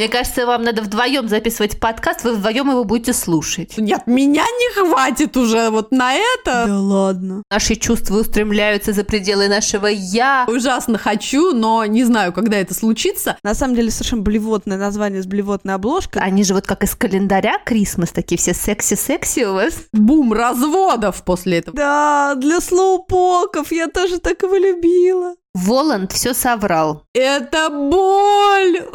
Мне кажется, вам надо вдвоем записывать подкаст, вы вдвоем его будете слушать. Нет, меня не хватит уже вот на это. Да ладно. Наши чувства устремляются за пределы нашего «я». Ужасно хочу, но не знаю, когда это случится. На самом деле совершенно блевотное название с блевотной обложкой. Они же вот как из календаря Крисмас, такие все секси-секси у вас. Бум разводов после этого. Да, для слоупоков я тоже так его любила. Воланд все соврал. Это боль!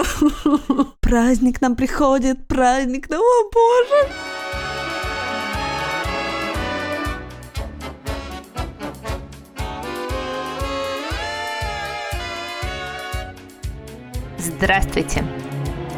Праздник нам приходит, праздник нам, о боже! Здравствуйте!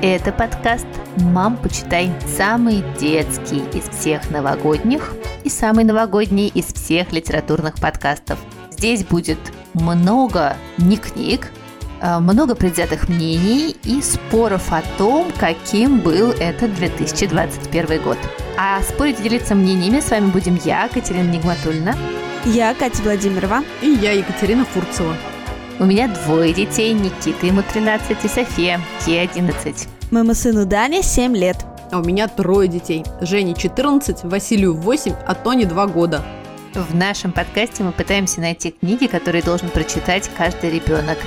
Это подкаст «Мам, почитай» самый детский из всех новогодних и самый новогодний из всех литературных подкастов. Здесь будет много не книг, а много предвзятых мнений и споров о том, каким был этот 2021 год. А спорить и делиться мнениями с вами будем я, Катерина Нигматульна. Я Катя Владимирова. И я, Екатерина Фурцева. У меня двое детей, Никита ему 13 и София, ей 11. Моему сыну Дане 7 лет. А у меня трое детей. Жене 14, Василию 8, а Тоне 2 года. В нашем подкасте мы пытаемся найти книги, которые должен прочитать каждый ребенок.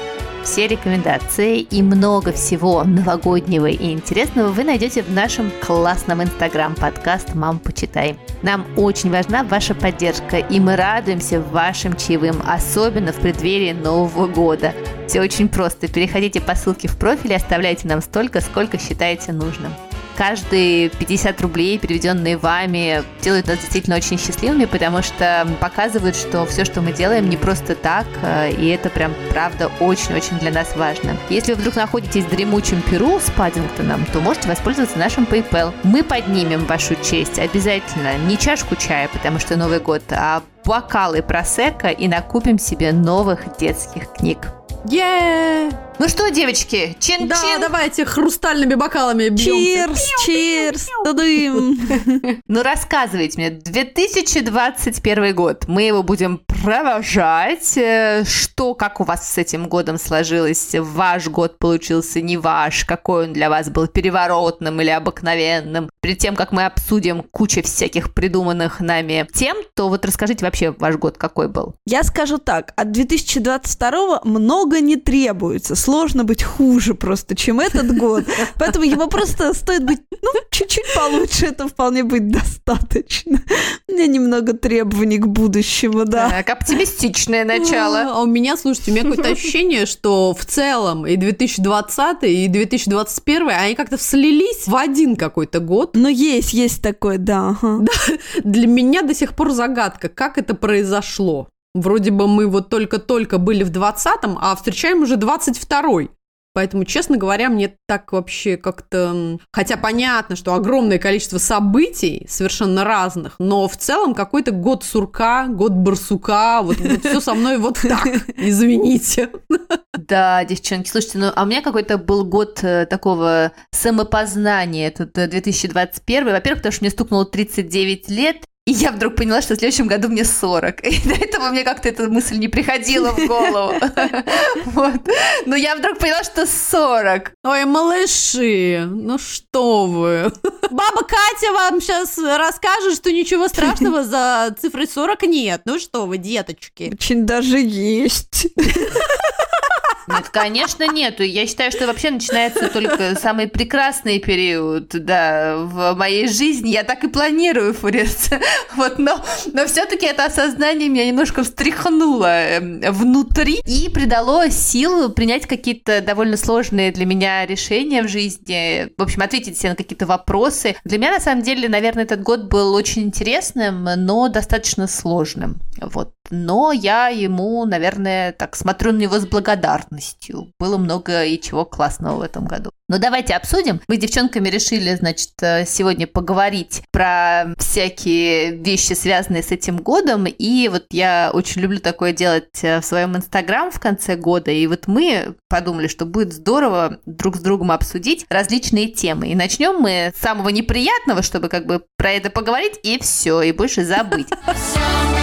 Все рекомендации и много всего новогоднего и интересного вы найдете в нашем классном инстаграм-подкаст «Мам, почитай». Нам очень важна ваша поддержка, и мы радуемся вашим чаевым, особенно в преддверии Нового года. Все очень просто. Переходите по ссылке в профиле, оставляйте нам столько, сколько считаете нужным каждые 50 рублей, переведенные вами, делают нас действительно очень счастливыми, потому что показывают, что все, что мы делаем, не просто так, э, и это прям, правда, очень-очень для нас важно. Если вы вдруг находитесь в дремучем Перу с Паддингтоном, то можете воспользоваться нашим PayPal. Мы поднимем вашу честь обязательно. Не чашку чая, потому что Новый год, а бокалы просека и накупим себе новых детских книг. Yeah! Ну что, девочки, чин-чин? Да, давайте хрустальными бокалами бьем. Чирс, чирс, тадым. Ну рассказывайте мне, 2021 год, мы его будем провожать. Э, что, как у вас с этим годом сложилось? Ваш год получился не ваш? Какой он для вас был, переворотным или обыкновенным? Перед тем, как мы обсудим кучу всяких придуманных нами тем, то вот расскажите вообще ваш год какой был. Я скажу так, от 2022 много не требуется сложно быть хуже просто, чем этот год. Поэтому его просто стоит быть, ну, чуть-чуть получше, это вполне будет достаточно. У меня немного требований к будущему, да. Так, оптимистичное начало. А у меня, слушайте, у меня какое-то ощущение, что в целом и 2020, и 2021, они как-то слились в один какой-то год. Но есть, есть такое, да. Ага. Да, для меня до сих пор загадка, как это произошло. Вроде бы мы вот только-только были в 20-м, а встречаем уже 22-й. Поэтому, честно говоря, мне так вообще как-то... Хотя понятно, что огромное количество событий совершенно разных, но в целом какой-то год сурка, год барсука, вот, вот все со мной вот так, извините. Да, девчонки, слушайте, ну а у меня какой-то был год э, такого самопознания, этот 2021. Э, Во-первых, потому что мне стукнуло 39 лет, и я вдруг поняла, что в следующем году мне 40. И до этого мне как-то эта мысль не приходила в голову. Вот. Но я вдруг поняла, что 40. Ой, малыши, ну что вы. Баба Катя вам сейчас расскажет, что ничего страшного за цифрой 40 нет. Ну что вы, деточки. Очень даже есть. Нет, конечно, нету. Я считаю, что вообще начинается только самый прекрасный период, да, в моей жизни. Я так и планирую, Фурец. Вот, но, но все-таки это осознание меня немножко встряхнуло эм, внутри и придало сил принять какие-то довольно сложные для меня решения в жизни. В общем, ответить себе на какие-то вопросы. Для меня, на самом деле, наверное, этот год был очень интересным, но достаточно сложным. Вот. Но я ему, наверное, так смотрю на него с благодарностью. Было много и чего классного в этом году. Но давайте обсудим. Мы с девчонками решили, значит, э, сегодня поговорить про всякие вещи, связанные с этим годом. И вот я очень люблю такое делать э, в своем инстаграм в конце года. И вот мы подумали, что будет здорово друг с другом обсудить различные темы. И начнем мы с самого неприятного, чтобы как бы про это поговорить, и все, и больше забыть.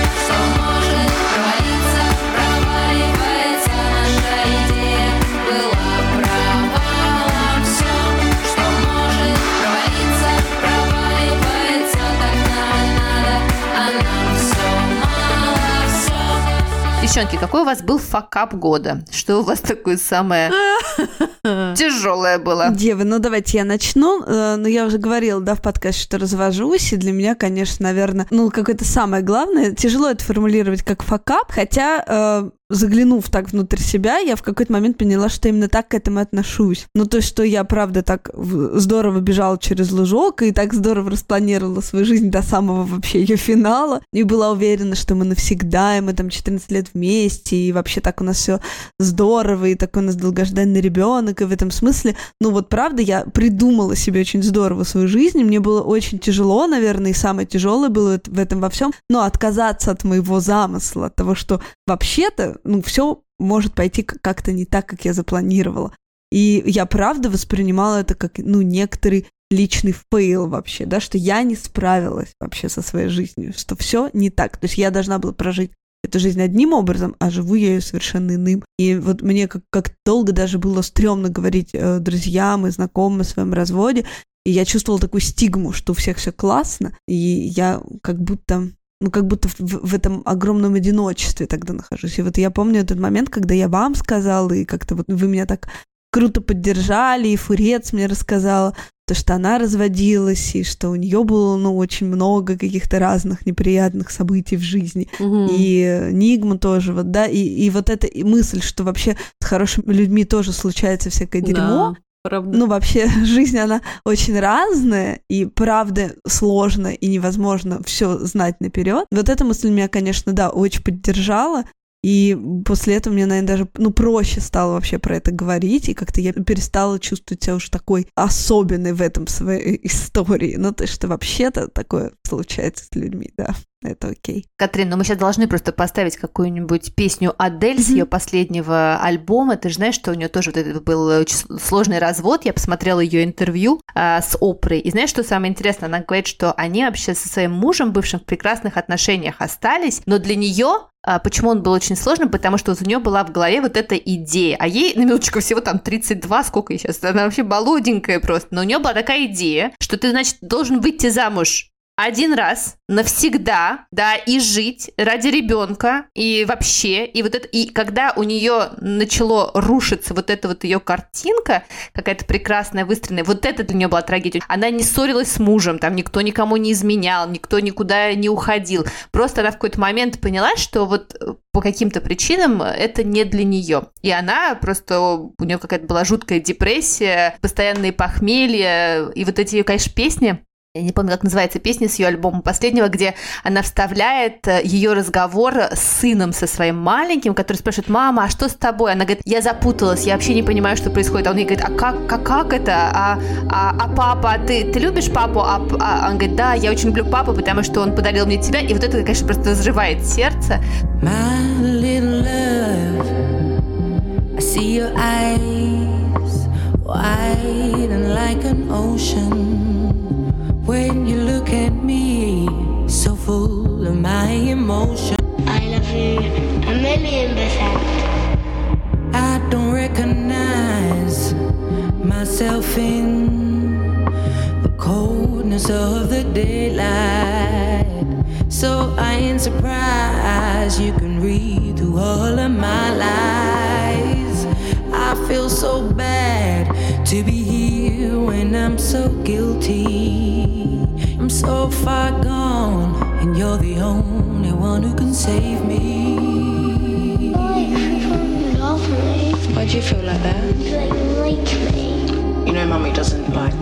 Девчонки, какой у вас был факап года? Что у вас такое самое тяжелое было? Девы, ну давайте я начну. Э, ну, я уже говорила, да, в подкасте, что развожусь, и для меня, конечно, наверное, ну, какое-то самое главное, тяжело это формулировать как факап, хотя э, заглянув так внутрь себя, я в какой-то момент поняла, что именно так к этому отношусь. Ну, то, что я, правда, так здорово бежала через лужок и так здорово распланировала свою жизнь до самого вообще ее финала, и была уверена, что мы навсегда, и мы там 14 лет вместе, и вообще так у нас все здорово, и такой у нас долгожданный ребенок, и в этом смысле, ну вот правда, я придумала себе очень здорово свою жизнь, и мне было очень тяжело, наверное, и самое тяжелое было в этом во всем, но отказаться от моего замысла, от того, что вообще-то ну, все может пойти как-то не так, как я запланировала. И я правда воспринимала это как, ну, некоторый личный fail вообще, да, что я не справилась вообще со своей жизнью, что все не так. То есть я должна была прожить эту жизнь одним образом, а живу я ее совершенно иным. И вот мне как, как долго даже было стрёмно говорить э, друзьям и знакомым о своем разводе, и я чувствовала такую стигму, что у всех все классно, и я как будто ну, как будто в, в этом огромном одиночестве тогда нахожусь. И вот я помню этот момент, когда я вам сказала, и как-то вот вы меня так круто поддержали, и Фурец мне рассказала, то, что она разводилась, и что у нее было, ну, очень много каких-то разных неприятных событий в жизни. Угу. И Нигма тоже, вот, да, и, и вот эта мысль, что вообще с хорошими людьми тоже случается всякое дерьмо, да. Правда. Ну, вообще, жизнь, она очень разная, и правда сложно и невозможно все знать наперед. Вот эта мысль меня, конечно, да, очень поддержала. И после этого мне, наверное, даже ну, проще стало вообще про это говорить, и как-то я перестала чувствовать себя уж такой особенной в этом своей истории. Ну, то, что вообще-то такое случается с людьми, да это окей. Катрин, ну мы сейчас должны просто поставить какую-нибудь песню Адель с ее последнего альбома. Ты же знаешь, что у нее тоже вот этот был очень сложный развод. Я посмотрела ее интервью а, с Опрой. И знаешь, что самое интересное? Она говорит, что они вообще со своим мужем бывшим в прекрасных отношениях остались, но для нее а, Почему он был очень сложным? Потому что вот у нее была в голове вот эта идея. А ей, на минуточку, всего там 32, сколько ей сейчас? Она вообще молоденькая просто. Но у нее была такая идея, что ты, значит, должен выйти замуж один раз навсегда, да, и жить ради ребенка и вообще, и вот это, и когда у нее начало рушиться вот эта вот ее картинка, какая-то прекрасная, выстроенная, вот это для нее была трагедия. Она не ссорилась с мужем, там никто никому не изменял, никто никуда не уходил. Просто она в какой-то момент поняла, что вот по каким-то причинам это не для нее. И она просто, у нее какая-то была жуткая депрессия, постоянные похмелья, и вот эти, конечно, песни, я не помню, как называется песня с ее альбома последнего, где она вставляет э, ее разговор с сыном со своим маленьким, который спрашивает, мама, а что с тобой? Она говорит, я запуталась, я вообще не понимаю, что происходит. А он ей говорит, а как, как, как это? А, а, а папа, ты, ты любишь папу? А, а, он говорит, да, я очень люблю папу, потому что он подарил мне тебя. И вот это, конечно, просто взрывает сердце. My little love, I see your eyes, wide and like an ocean. When you look at me, so full of my emotion. I love you a million percent. I don't recognize myself in the coldness of the daylight. So I ain't surprised you can read through all of my lies. I feel so bad to be here when I'm so guilty. I'm so far gone, and you're the only one who can save me. I love me. Why do you feel like that? Like, like me. You know, mummy doesn't like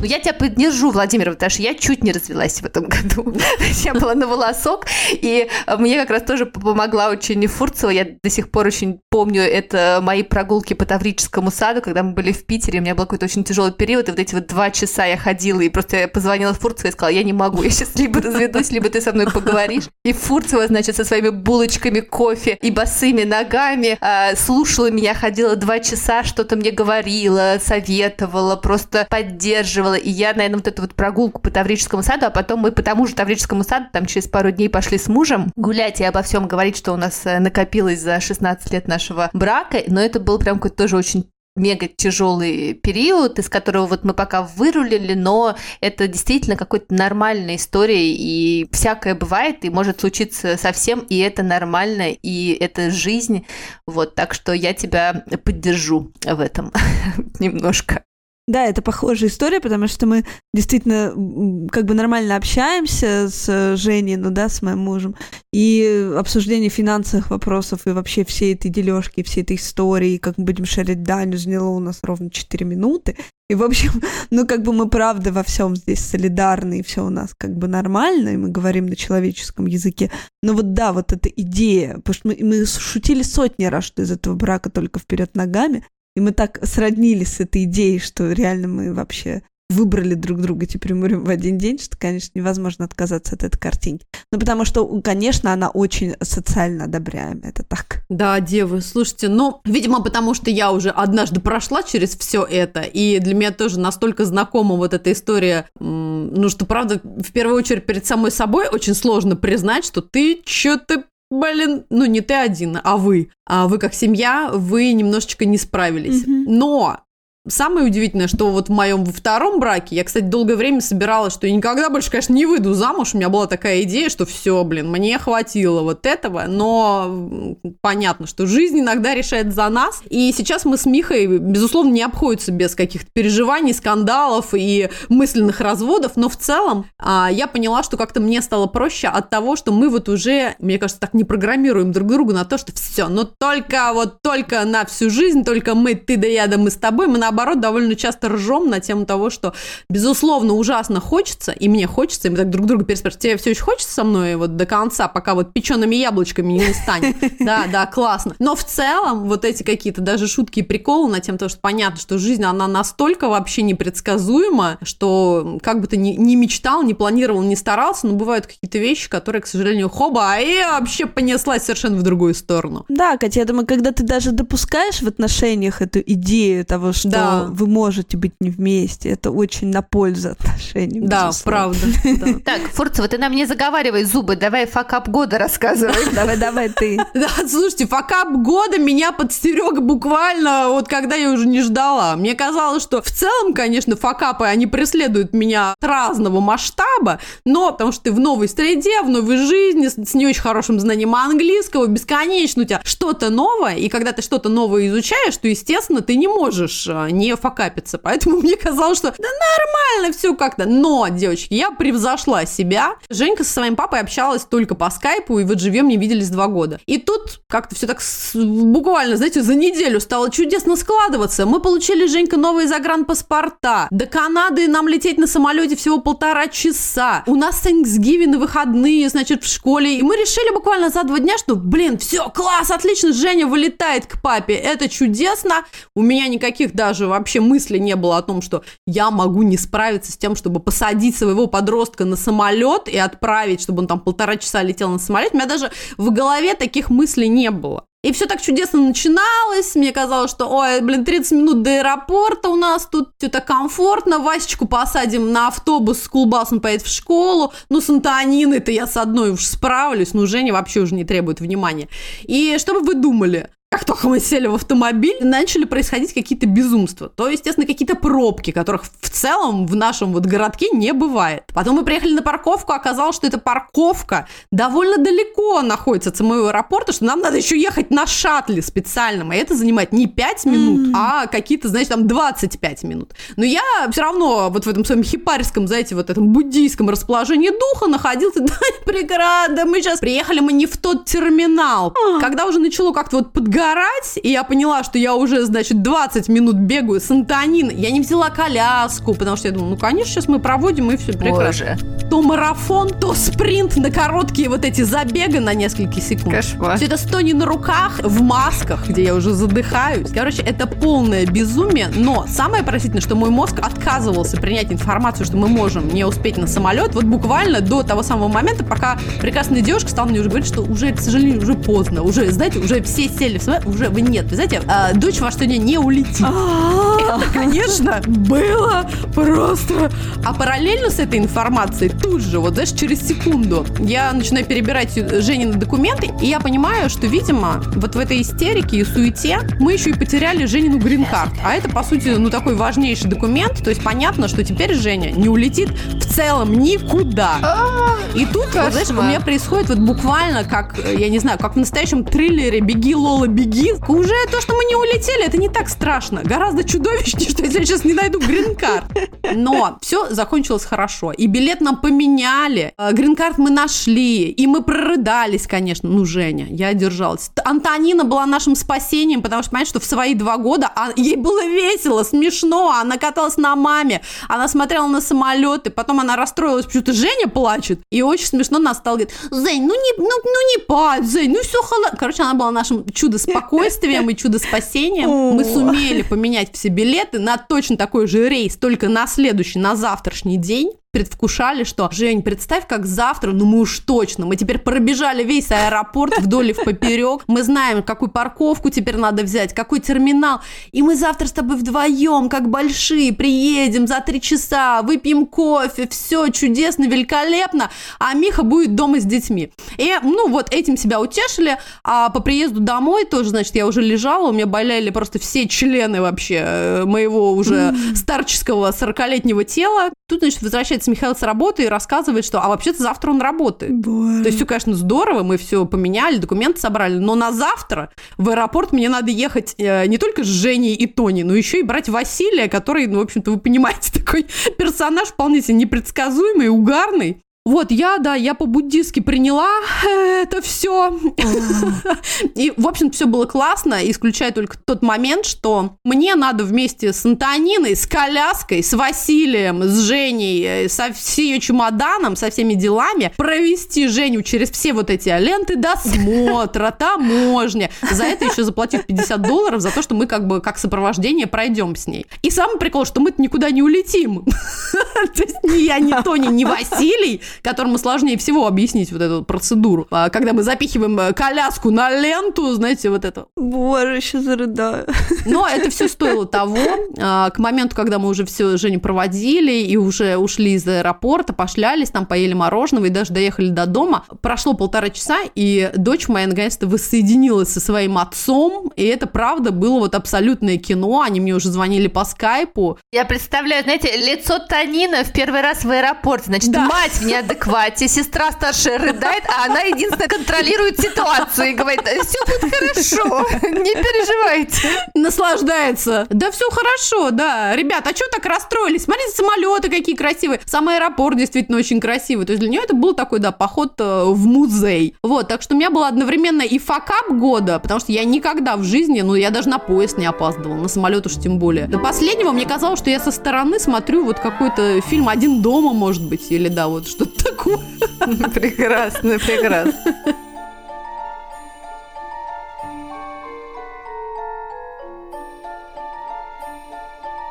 Ну, я тебя поддержу, Владимир, потому что я чуть не развелась в этом году. я была на волосок, и мне как раз тоже помогла очень Фурцева. Я до сих пор очень помню это мои прогулки по Таврическому саду, когда мы были в Питере. У меня был какой-то очень тяжелый период, и вот эти вот два часа я ходила, и просто я позвонила Фурцевой и сказала, я не могу, я сейчас либо разведусь, либо ты со мной поговоришь. И Фурцева, значит, со своими булочками кофе и босыми ногами э, слушала меня, ходила два часа, что-то мне говорила, советовала, просто поддерживала делала, и я, наверное, вот эту вот прогулку по Таврическому саду, а потом мы по тому же Таврическому саду там через пару дней пошли с мужем гулять и обо всем говорить, что у нас э, накопилось за 16 лет нашего брака, но это был прям какой-то тоже очень мега тяжелый период, из которого вот мы пока вырулили, но это действительно какой-то нормальная история, и всякое бывает, и может случиться совсем, и это нормально, и это жизнь. Вот, так что я тебя поддержу в этом немножко. Да, это похожая история, потому что мы действительно как бы нормально общаемся с Женей, ну да, с моим мужем, и обсуждение финансовых вопросов и вообще всей этой дележки, всей этой истории, как мы будем шарить Даню, заняло у нас ровно 4 минуты. И, в общем, ну, как бы мы правда во всем здесь солидарны, и все у нас как бы нормально, и мы говорим на человеческом языке. Но вот да, вот эта идея, потому что мы, мы шутили сотни раз, что из этого брака только вперед ногами, и мы так сроднились с этой идеей, что реально мы вообще выбрали друг друга теперь умрем в один день, что, конечно, невозможно отказаться от этой картинки. Ну, потому что, конечно, она очень социально одобряемая, это так. Да, девы, слушайте, ну, видимо, потому что я уже однажды прошла через все это, и для меня тоже настолько знакома вот эта история, ну, что, правда, в первую очередь перед самой собой очень сложно признать, что ты что-то блин, ну не ты один, а вы. А вы как семья, вы немножечко не справились. Mm-hmm. Но Самое удивительное, что вот в моем втором браке, я, кстати, долгое время собиралась, что я никогда больше, конечно, не выйду замуж. У меня была такая идея, что все, блин, мне хватило вот этого, но понятно, что жизнь иногда решает за нас. И сейчас мы с Михой, безусловно, не обходятся без каких-то переживаний, скандалов и мысленных разводов, но в целом а, я поняла, что как-то мне стало проще от того, что мы вот уже, мне кажется, так не программируем друг друга на то, что все, но только вот только на всю жизнь, только мы, ты да я, да мы с тобой, мы на наоборот, довольно часто ржем на тему того, что, безусловно, ужасно хочется, и мне хочется, и мы так друг друга переспрашиваем, тебе все еще хочется со мной вот до конца, пока вот печеными яблочками не станет? Да, да, классно. Но в целом вот эти какие-то даже шутки и приколы на тему того, что понятно, что жизнь, она настолько вообще непредсказуема, что как бы ты ни, ни мечтал, не планировал, не старался, но бывают какие-то вещи, которые, к сожалению, хоба, а и вообще понеслась совершенно в другую сторону. Да, Катя, я думаю, когда ты даже допускаешь в отношениях эту идею того, что да вы можете быть не вместе. Это очень на пользу отношений. Да, правда. Так, Фурцева, ты нам не заговаривай зубы, давай факап года рассказывай. Давай, давай ты. Да, слушайте, факап года меня подстерег буквально вот когда я уже не ждала. Мне казалось, что в целом, конечно, факапы, они преследуют меня от разного масштаба, но потому что ты в новой среде, в новой жизни, с не очень хорошим знанием английского, бесконечно у тебя что-то новое, и когда ты что-то новое изучаешь, то, естественно, ты не можешь а, не факапиться. Поэтому мне казалось, что да нормально все как-то. Но, девочки, я превзошла себя. Женька со своим папой общалась только по скайпу, и вот живем не виделись два года. И тут как-то все так буквально, знаете, за неделю стало чудесно складываться. Мы получили, Женька, новые загранпаспорта. До Канады нам лететь на самолете всего полтора часа. У нас Thanksgiving на выходные, значит, в школе. И мы решили буквально за два дня, что, блин, все, класс, отлично, Женя вылетает к папе. Это чудесно. У меня никаких даже вообще мысли не было о том, что я могу не справиться с тем, чтобы посадить своего подростка на самолет и отправить, чтобы он там полтора часа летел на самолете. У меня даже в голове таких мыслей не было. И все так чудесно начиналось. Мне казалось, что, ой, блин, 30 минут до аэропорта у нас тут это комфортно. Васечку посадим на автобус, скулбас, он поедет в школу. Ну, с Антониной-то я с одной уж справлюсь. Ну, Женя вообще уже не требует внимания. И что бы вы думали? Как только мы сели в автомобиль, начали происходить какие-то безумства. То, естественно, какие-то пробки, которых в целом в нашем вот городке не бывает. Потом мы приехали на парковку, оказалось, что эта парковка довольно далеко находится от самого аэропорта, что нам надо еще ехать на шаттле специальном, и это занимает не 5 минут, mm-hmm. а какие-то, знаете, там 25 минут. Но я все равно вот в этом своем хипарском, знаете, вот этом буддийском расположении духа находился, да, преграда, мы сейчас приехали мы не в тот терминал. Oh. Когда уже начало как-то вот подгорать угорать, и я поняла, что я уже, значит, 20 минут бегаю с Антониной. Я не взяла коляску, потому что я думала, ну, конечно, сейчас мы проводим, и все прекрасно. Боже. То марафон, то спринт на короткие вот эти забега на несколько секунд. Кошмар. Все это стони на руках, в масках, где я уже задыхаюсь. Короче, это полное безумие, но самое простительное, что мой мозг отказывался принять информацию, что мы можем не успеть на самолет, вот буквально до того самого момента, пока прекрасная девушка стала мне уже говорить, что уже, к сожалению, уже поздно, уже, знаете, уже все сели в уже вы нет. Вы знаете, а, дочь ваша сегодня не улетит. Это, конечно, было просто. А параллельно с этой информацией тут же, вот знаешь, через секунду я начинаю перебирать Женины документы, и я понимаю, что, видимо, вот в этой истерике и суете мы еще и потеряли Женину грин-карт. А это, по сути, ну такой важнейший документ. То есть понятно, что теперь Женя не улетит в целом никуда. И тут, вот, знаешь, у меня происходит вот буквально как, я не знаю, как в настоящем триллере «Беги, Лола, беги». Уже то, что мы не улетели, это не так страшно. Гораздо чудовищнее, что если я сейчас не найду грин-карт. Но все закончилось хорошо. И билет нам поменяли. э, Грин-карт мы нашли. И мы прорыдались, конечно. Ну, Женя, я держалась. Антонина была нашим спасением, потому что, понимаешь, что в свои два года а, ей было весело, смешно. Она каталась на маме. Она смотрела на самолеты. Потом она расстроилась, почему-то Женя плачет. И очень смешно нас стал говорит, Зень, ну не, ну, ну не пать, Зень, ну все холодно. Короче, она была нашим чудо-спокойствием и чудо-спасением. Мы сумели поменять все билеты на точно такой же рейс, только на следующий, на завтрашний день предвкушали, что Жень, представь, как завтра, ну мы уж точно, мы теперь пробежали весь аэропорт вдоль и в поперек, мы знаем, какую парковку теперь надо взять, какой терминал, и мы завтра с тобой вдвоем, как большие, приедем за три часа, выпьем кофе, все чудесно, великолепно, а Миха будет дома с детьми. И, ну, вот этим себя утешили, а по приезду домой тоже, значит, я уже лежала, у меня болели просто все члены вообще э, моего уже старческого 40-летнего тела. Тут, значит, возвращается Михаил с работы и рассказывает, что, а вообще-то завтра он работает. То есть все, конечно, здорово, мы все поменяли, документы собрали, но на завтра в аэропорт мне надо ехать э, не только с Женей и Тони, но еще и брать Василия, который, ну, в общем-то, вы понимаете, такой персонаж вполне себе непредсказуемый, угарный. Вот, я, да, я по-буддистски приняла э, это все. И, в общем, все было классно, исключая только тот момент, что мне надо вместе с Антониной, с коляской, с Василием, с Женей, э, со всем ее чемоданом, со всеми делами провести Женю через все вот эти ленты досмотра, таможня. За это еще заплатив 50 долларов за то, что мы как бы как сопровождение пройдем с ней. И самый прикол, что мы никуда не улетим. То есть ни я, ни Тони, ни Василий, которому сложнее всего объяснить вот эту процедуру. А, Когда мы запихиваем э, коляску на ленту, знаете, вот это. Боже, сейчас зарыдаю. Но это все стоило того. А, К моменту, когда мы уже все Женю проводили и уже ушли из аэропорта, пошлялись, там поели мороженого и даже доехали до дома, прошло полтора часа, и дочь моя наконец-то воссоединилась со своим отцом, и это правда было вот абсолютное кино. Они мне уже звонили по скайпу, Я представляю, знаете, лицо Танина в первый раз в аэропорте. Значит, Да. мать в неадеквате, сестра старшая рыдает, а она единственная контролирует ситуацию и говорит, все будет хорошо, не переживайте. наслаждается. Да все хорошо, да. Ребят, а что так расстроились? Смотрите, самолеты какие красивые. Сам аэропорт действительно очень красивый. То есть для нее это был такой, да, поход э, в музей. Вот, так что у меня было одновременно и факап года, потому что я никогда в жизни, ну, я даже на поезд не опаздывала, на самолет уж тем более. До последнего мне казалось, что я со стороны смотрю вот какой-то фильм «Один дома», может быть, или да, вот что-то такое. Прекрасно, прекрасно.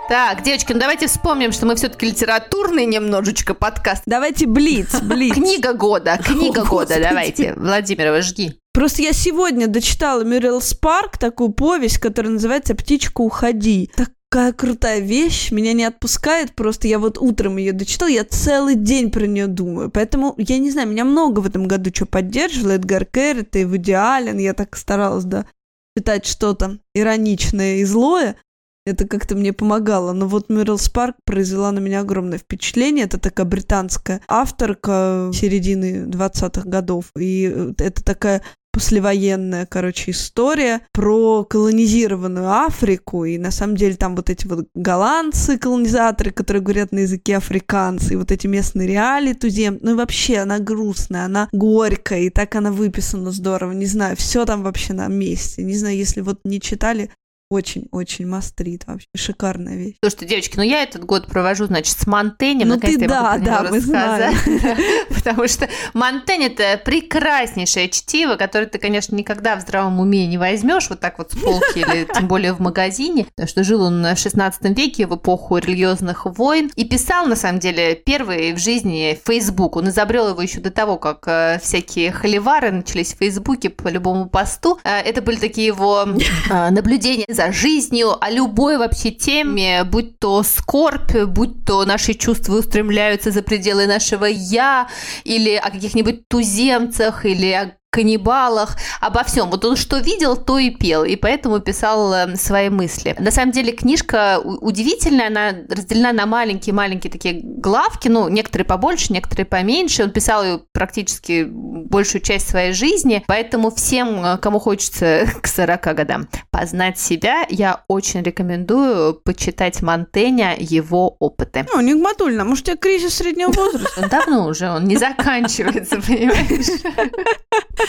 Так, девочки, ну давайте вспомним, что мы все-таки литературный немножечко подкаст. Давайте блиц, блиц. Книга года, книга О, года, Господи. давайте. Владимирова, жги. Просто я сегодня дочитала Мюррел Спарк, такую повесть, которая называется «Птичка, уходи». Такая крутая вещь, меня не отпускает, просто я вот утром ее дочитала, я целый день про нее думаю. Поэтому, я не знаю, меня много в этом году что поддерживало. Эдгар Керрит и Вуди Аллен, я так старалась, да, читать что-то ироничное и злое. Это как-то мне помогало. Но вот Мюррел Спарк произвела на меня огромное впечатление. Это такая британская авторка середины 20-х годов. И э, это такая послевоенная, короче, история про колонизированную Африку, и на самом деле там вот эти вот голландцы, колонизаторы, которые говорят на языке африканцы, и вот эти местные реалии тузем, ну и вообще она грустная, она горькая, и так она выписана здорово, не знаю, все там вообще на месте, не знаю, если вот не читали, очень-очень мастрит вообще. Шикарная вещь. Слушайте, девочки, ну я этот год провожу, значит, с Монтенем. Ну ты Наконец-то да, да, мы рассказать. Потому что Монтень это прекраснейшее чтиво, которое ты, конечно, никогда в здравом уме не возьмешь вот так вот с полки или тем более в магазине, потому что жил он в 16 веке в эпоху религиозных войн и писал, на самом деле, первый в жизни Facebook. Он изобрел его еще до того, как э, всякие холивары начались в Фейсбуке по любому посту. Э, Это были такие его э, наблюдения за жизнью, о любой вообще теме, будь то скорбь, будь то наши чувства устремляются за пределы нашего «я», или о каких-нибудь туземцах, или о каннибалах, обо всем. Вот он что видел, то и пел, и поэтому писал э, свои мысли. На самом деле книжка удивительная, она разделена на маленькие-маленькие такие главки, ну, некоторые побольше, некоторые поменьше. Он писал ее практически большую часть своей жизни, поэтому всем, э, кому хочется к 40 годам познать себя, я очень рекомендую почитать Монтэня, его опыты. Ну, Нигматульна, может, у тебя кризис среднего возраста? Давно уже, он не заканчивается, понимаешь?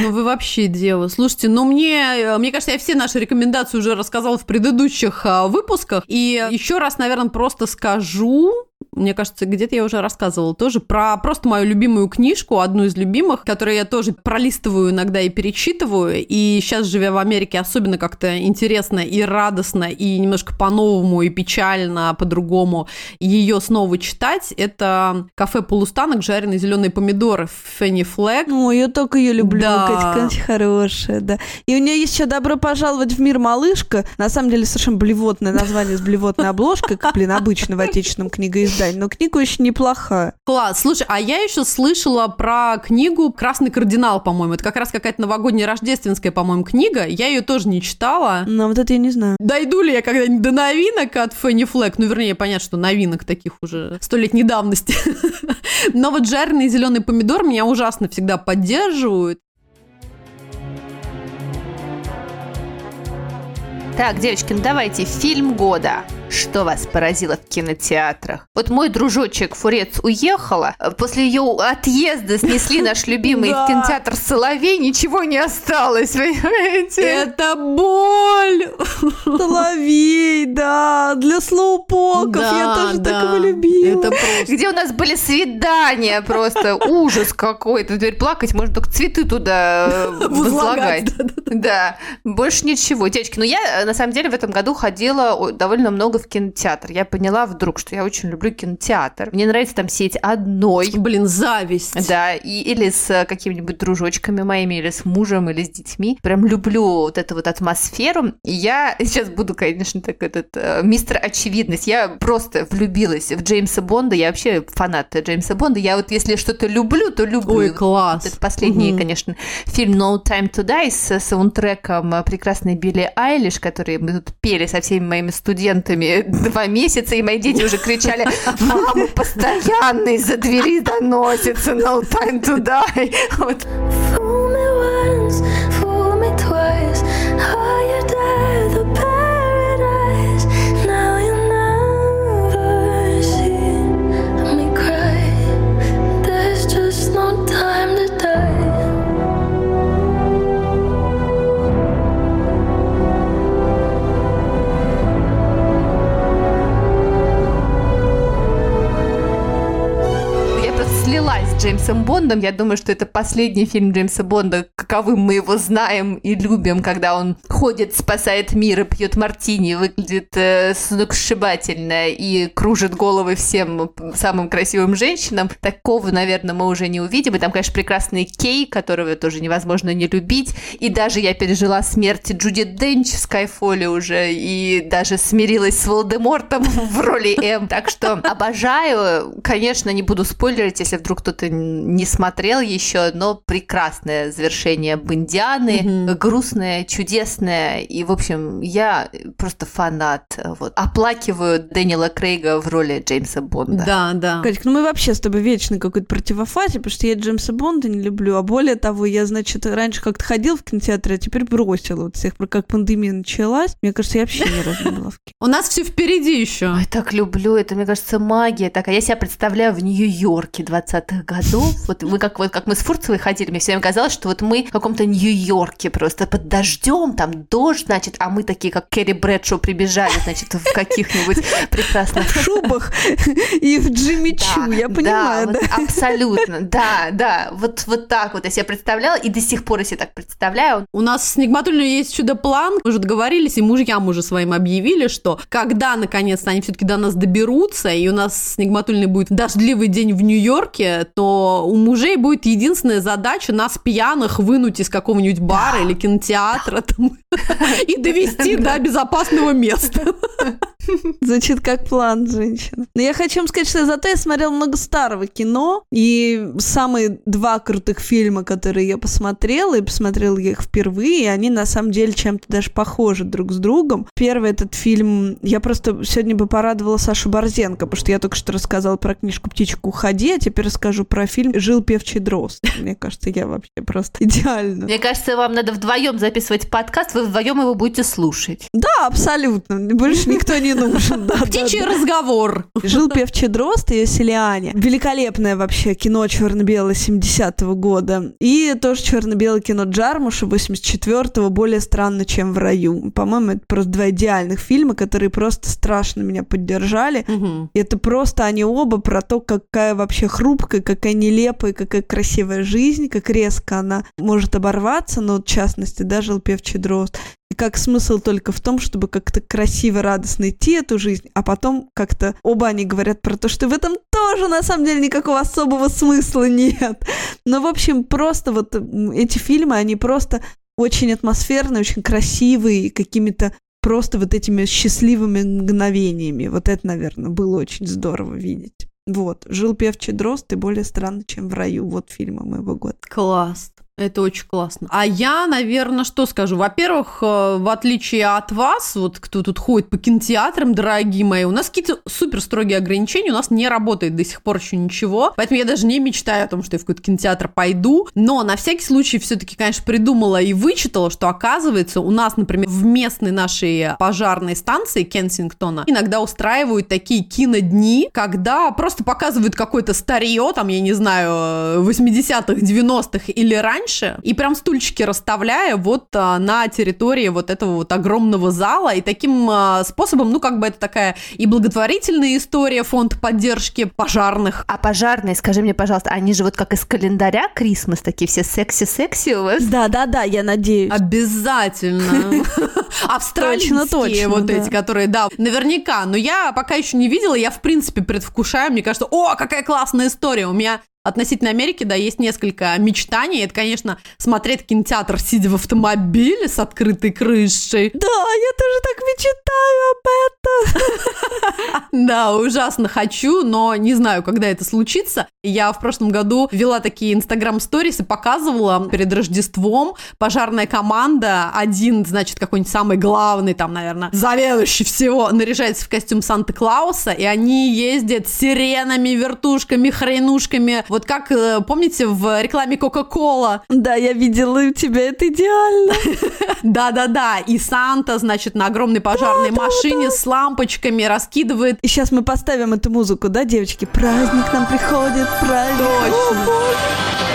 Ну вы вообще дело. Слушайте, ну мне, э, мне кажется, я все наши рекомендации уже рассказала в предыдущих а, выпусках. И еще раз, наверное, просто скажу, мне кажется, где-то я уже рассказывала тоже про просто мою любимую книжку, одну из любимых, которую я тоже пролистываю иногда и перечитываю. И сейчас, живя в Америке, особенно как-то интересно и радостно, и немножко по-новому, и печально, по-другому ее снова читать. Это «Кафе полустанок. Жареные зеленые помидоры» Фенни Флэг. Ну, я только ее люблю. Да. Катя, Катя хорошая, да. И у нее есть еще «Добро пожаловать в мир, малышка». На самом деле совершенно блевотное название с блевотной обложкой, как, блин, обычно в отечественном книгоиздании. Но книга очень неплохая. Класс. Слушай, а я еще слышала про книгу «Красный кардинал», по-моему. Это как раз какая-то новогодняя рождественская, по-моему, книга. Я ее тоже не читала. Но вот это я не знаю. Дойду ли я когда-нибудь до новинок от Фенни Флэг? Ну, вернее, понятно, что новинок таких уже столетней давности. Но вот жареный зеленый помидор меня ужасно всегда поддерживают. Так, девочки, ну давайте, фильм года. Что вас поразило в кинотеатрах? Вот мой дружочек Фурец уехала. После ее отъезда снесли наш любимый кинотеатр Соловей. Ничего не осталось, понимаете? Это боль! Соловей, да, для слоупоков. я тоже так его любила. Где у нас были свидания просто. Ужас какой-то. Теперь плакать, можно только цветы туда э, возлагать. Да, больше ничего. Девочки, ну я э, на самом деле в этом году ходила довольно много в кинотеатр. Я поняла вдруг, что я очень люблю кинотеатр. Мне нравится там сидеть одной. Блин, зависть. Да, и, или с э, какими-нибудь дружочками моими, или с мужем, или с детьми. Прям люблю вот эту вот атмосферу. И я сейчас буду, конечно, так этот э, мистер очевидность. Я просто влюбилась в Джеймса Бонда. Я вообще фанат Джеймса Бонда. Я вот если что-то люблю, то люблю. Ой, класс. это последний, Мгм. конечно, фильм No Time to Die с саундтреком э, прекрасной Билли Айлиш, который мы тут пели со всеми моими студентами два месяца, и мои дети уже кричали, мама постоянно из-за двери доносится No Time to Die. Вот. Fool me once, fool me twice. Are Джеймсом Бондом. Я думаю, что это последний фильм Джеймса Бонда, каковым мы его знаем и любим, когда он ходит, спасает мир и пьет мартини, выглядит э, сногсшибательно и кружит головы всем самым красивым женщинам. Такого, наверное, мы уже не увидим. И там, конечно, прекрасный Кей, которого тоже невозможно не любить. И даже я пережила смерть Джуди Денч в Скайфоле уже, и даже смирилась с Волдемортом в роли М. Так что обожаю. Конечно, не буду спойлерить, если вдруг кто-то не смотрел еще, но прекрасное завершение Бондианы, Мгм. грустное, чудесное. И, в общем, я просто фанат. Вот. Оплакиваю Дэниела Крейга в роли Джеймса Бонда. Да, да. Катик, ну мы вообще с тобой вечно какой-то противофазе, потому что я Джеймса Бонда не люблю, а более того, я, значит, раньше как-то ходил в кинотеатр, а теперь бросила вот пор, как пандемия началась. Мне кажется, я вообще ни разу не была в кино. У нас все впереди еще. Ой, так люблю это, мне кажется, магия такая. Я себя представляю в Нью-Йорке 20-х годов, вот мы как, вот, как мы с Фурцевой ходили, мне все время казалось, что вот мы в каком-то Нью-Йорке просто под дождем, там дождь, значит, а мы такие, как Керри Брэдшоу, прибежали, значит, в каких-нибудь прекрасных В шубах и в Джимми Чу, я понимаю, да. абсолютно, да, да, вот, вот так вот я себе представляла, и до сих пор я себе так представляю. У нас с Нигматульной есть чудо-план. Мы уже договорились, и мужьям уже своим объявили, что когда, наконец-то, они все-таки до нас доберутся, и у нас с Нигматульной будет дождливый день в Нью-Йорке, то у мужей будет единственная задача нас пьяных вынуть из какого-нибудь бара или кинотеатра там, и довести до безопасного места. Звучит как план, женщина. Но я хочу вам сказать, что зато я смотрела много старого кино, и самые два крутых фильма, которые я посмотрела, и посмотрела я их впервые, и они на самом деле чем-то даже похожи друг с другом. Первый этот фильм, я просто сегодня бы порадовала Сашу Борзенко, потому что я только что рассказала про книжку «Птичку уходи», а теперь расскажу про фильм «Жил певчий дрозд». Мне кажется, я вообще просто идеально. Мне кажется, вам надо вдвоем записывать подкаст, вы вдвоем его будете слушать. Да, абсолютно. Больше никто не нужен. Да, Птичий да. разговор. Жил певчий дрозд и Селиане. Великолепное вообще кино черно-белое 70-го года. И тоже черно-белое кино Джармуша 84-го более странно, чем в раю. По-моему, это просто два идеальных фильма, которые просто страшно меня поддержали. Мгм. И Это просто они оба про то, какая вообще хрупкая, какая нелепая, какая красивая жизнь, как резко она может оборваться, но в частности, да, жил певчий дрозд. И как смысл только в том, чтобы как-то красиво, радостно идти эту жизнь, а потом как-то оба они говорят про то, что в этом тоже на самом деле никакого особого смысла нет. Но, в общем, просто вот эти фильмы, они просто очень атмосферные, очень красивые, какими-то просто вот этими счастливыми мгновениями. Вот это, наверное, было очень здорово видеть. Вот. Жил певчий дрозд и более странно, чем в раю. Вот фильмы моего года. Класс. Это очень классно. А я, наверное, что скажу? Во-первых, э, в отличие от вас, вот кто тут ходит по кинотеатрам, дорогие мои, у нас какие-то супер строгие ограничения, у нас не работает до сих пор еще ничего. Поэтому я даже не мечтаю о том, что я в какой-то кинотеатр пойду. Но на всякий случай все-таки, конечно, придумала и вычитала, что оказывается у нас, например, в местной нашей пожарной станции Кенсингтона иногда устраивают такие кинодни, когда просто показывают какое-то старье, там, я не знаю, 80-х, 90-х или раньше, и прям стульчики расставляя вот а, на территории вот этого вот огромного зала, и таким а, способом, ну, как бы это такая и благотворительная история, фонд поддержки пожарных. А пожарные, скажи мне, пожалуйста, они же вот как из календаря Крисмас, такие все секси-секси у вас? Да-да-да, я надеюсь. Обязательно. Австралийские Точно, точно, вот да. эти, которые, да, наверняка. Но я пока еще не видела, я в принципе предвкушаю. Мне кажется, о, какая классная история. У меня Относительно Америки, да, есть несколько мечтаний. Это, конечно, смотреть кинотеатр, сидя в автомобиле с открытой крышей. Да, я тоже так мечтаю об этом. Да, ужасно хочу, но не знаю, когда это случится. Я в прошлом году вела такие инстаграм-сторис и показывала перед Рождеством пожарная команда, один, значит, какой-нибудь самый главный, там, наверное, заведующий всего, наряжается в костюм Санта-Клауса, и они ездят с сиренами, вертушками, хренушками. Вот как, э, помните, в рекламе Кока-Кола Да, я видела у тебя это идеально. Да-да-да, и Санта, значит, на огромной пожарной машине с лампочками раскидывает И сейчас мы поставим эту музыку, да, девочки? Праздник нам приходит, праздник. Точно.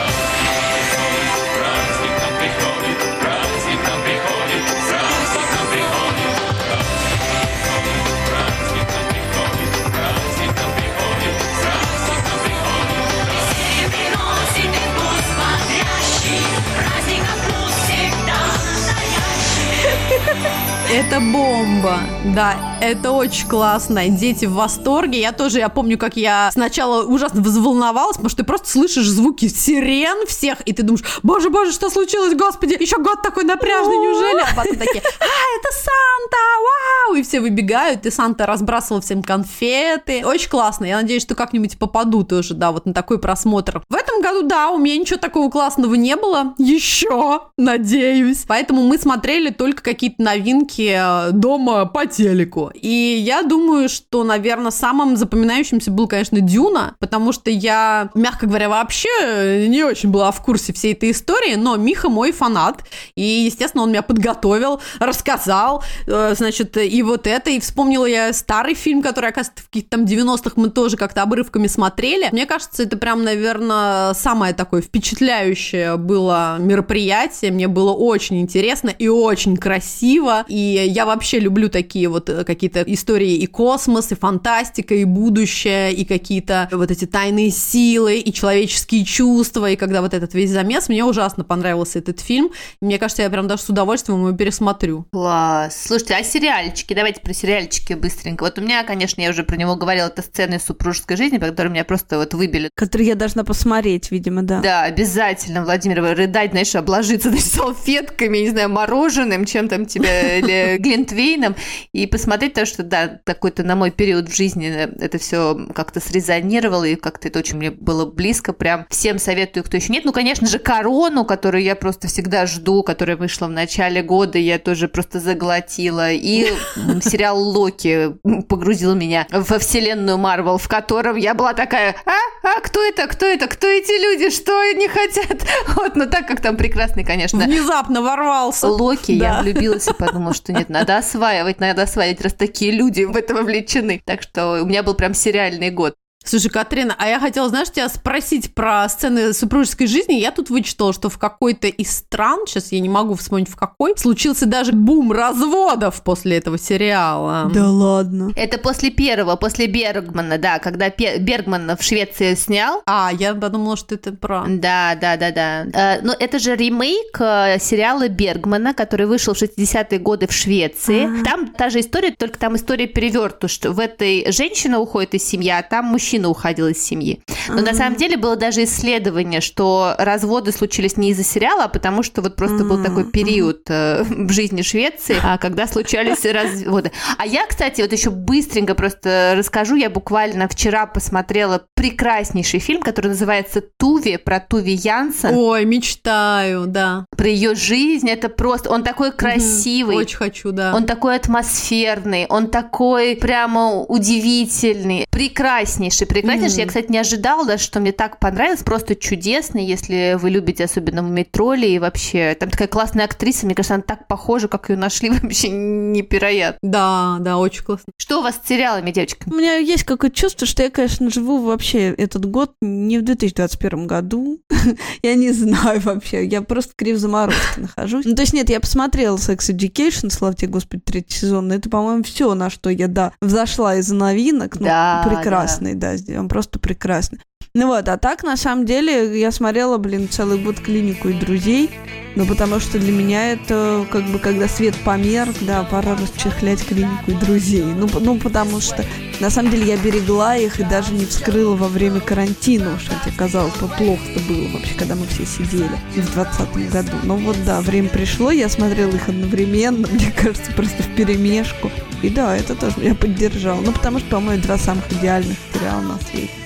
Это бомба. Да, это очень классно. Дети в восторге. Я тоже, я помню, как я сначала ужасно взволновалась, потому что ты просто слышишь звуки сирен всех, и ты думаешь, боже, боже, что случилось, господи, еще год такой напряжный, неужели? А потом такие, а, это Санта, вау! И все выбегают, и Санта разбрасывал всем конфеты. Очень классно. Я надеюсь, что как-нибудь попаду тоже, да, вот на такой просмотр. В этом году, да, у меня ничего такого классного не было. Еще, надеюсь. Поэтому мы смотрели только какие-то новинки э, дома по телеку. И я думаю, что, наверное, самым запоминающимся был, конечно, Дюна, потому что я, мягко говоря, вообще не очень была в курсе всей этой истории, но Миха мой фанат, и, естественно, он меня подготовил, рассказал, э, значит, и вот это, и вспомнила я старый фильм, который, оказывается, в каких-то там 90-х мы тоже как-то обрывками смотрели. Мне кажется, это прям, наверное, самое такое впечатляющее было мероприятие. Мне было очень интересно и очень красиво. И я вообще люблю такие вот э, какие-то истории и космос, и фантастика, и будущее, и какие-то вот эти тайные силы, и человеческие чувства. И когда вот этот весь замес, мне ужасно понравился этот фильм. Мне кажется, я прям даже с удовольствием его пересмотрю. Класс. Слушайте, а сериальчики? Давайте про сериальчики быстренько. Вот у меня, конечно, я уже про него говорила, это сцены из супружеской жизни, по которой меня просто вот выбили. Который я должна посмотреть, видимо, да. Да, обязательно, Владимир, рыдать, знаешь, обложиться значит, салфетками, не знаю, мороженым, чем там тебе, или глинтвейном, и посмотреть то, что, да, такой-то на мой период в жизни это все как-то срезонировало, и как-то это очень мне было близко, прям всем советую, кто еще нет. Ну, конечно же, «Корону», которую я просто всегда жду, которая вышла в начале года, я тоже просто заглотила, и сериал «Локи» погрузил меня во вселенную Марвел, в котором я была такая, а, а, кто это, кто это, кто эти люди, что они хотят? Вот, но так как там прекрасный, конечно, Внезапно ворвался. Локи, Да. я влюбилась и подумала, что нет, надо осваивать, надо осваивать, раз такие люди в это вовлечены. Так что у меня был прям сериальный год. Слушай, Катрина, а я хотела, знаешь, тебя спросить про сцены супружеской жизни. Я тут вычитала, что в какой-то из стран, сейчас я не могу вспомнить в какой, случился даже бум разводов после этого сериала. Да ладно. Это после первого, после Бергмана, да, когда Пе- Бергман в Швеции снял. А, я подумала, что это про... Да, да, да, да. Э, Но это же ремейк э, сериала Бергмана, который вышел в 60-е годы в Швеции. Там та же история, только там история перевернута, что в этой женщина уходит из семьи, а там мужчина уходил из семьи. Но на самом деле было даже исследование, что разводы случились не из-за сериала, а потому что вот просто был такой период э, в жизни Швеции, а, когда случались разводы. А я, кстати, вот еще быстренько просто расскажу. Я буквально вчера посмотрела прекраснейший фильм, который называется «Туви», про Туви Янсен, Ой, мечтаю, да. про ее жизнь. Это просто... Он такой красивый. Очень хочу, да. Он такой атмосферный, он такой прямо удивительный, прекраснейший, прекраснейший. Я, кстати, не ожидала что мне так понравилось, просто чудесный, если вы любите особенно метроли и вообще. Там такая классная актриса, мне кажется, она так похожа, как ее нашли, вообще невероятно. Да, да, очень классно. Что у вас с сериалами, девочки? У меня есть какое-то чувство, что я, конечно, живу вообще этот год не в 2021 году. я не знаю вообще. Я просто крив заморозки нахожусь. Ну, то есть, нет, я посмотрела Sex Education, слава тебе, Господи, третий сезон. Но это, по-моему, все, на что я, да, взошла из новинок. Ну, Да, прекрасный, да. Он просто прекрасный. Ну вот, а так, на самом деле, я смотрела, блин, целый год клинику и друзей. Ну, потому что для меня это как бы, когда свет померк, да, пора расчехлять клинику и друзей. Ну, ну потому что, на самом деле, я берегла их и даже не вскрыла во время карантина, уж хотя казалось бы, плохо-то было вообще, когда мы все сидели в двадцатом году. Но вот, да, время пришло, я смотрела их одновременно, мне кажется, просто в перемешку. И да, это тоже меня поддержало. Ну, потому что, по-моему, два самых идеальных сериала на свете.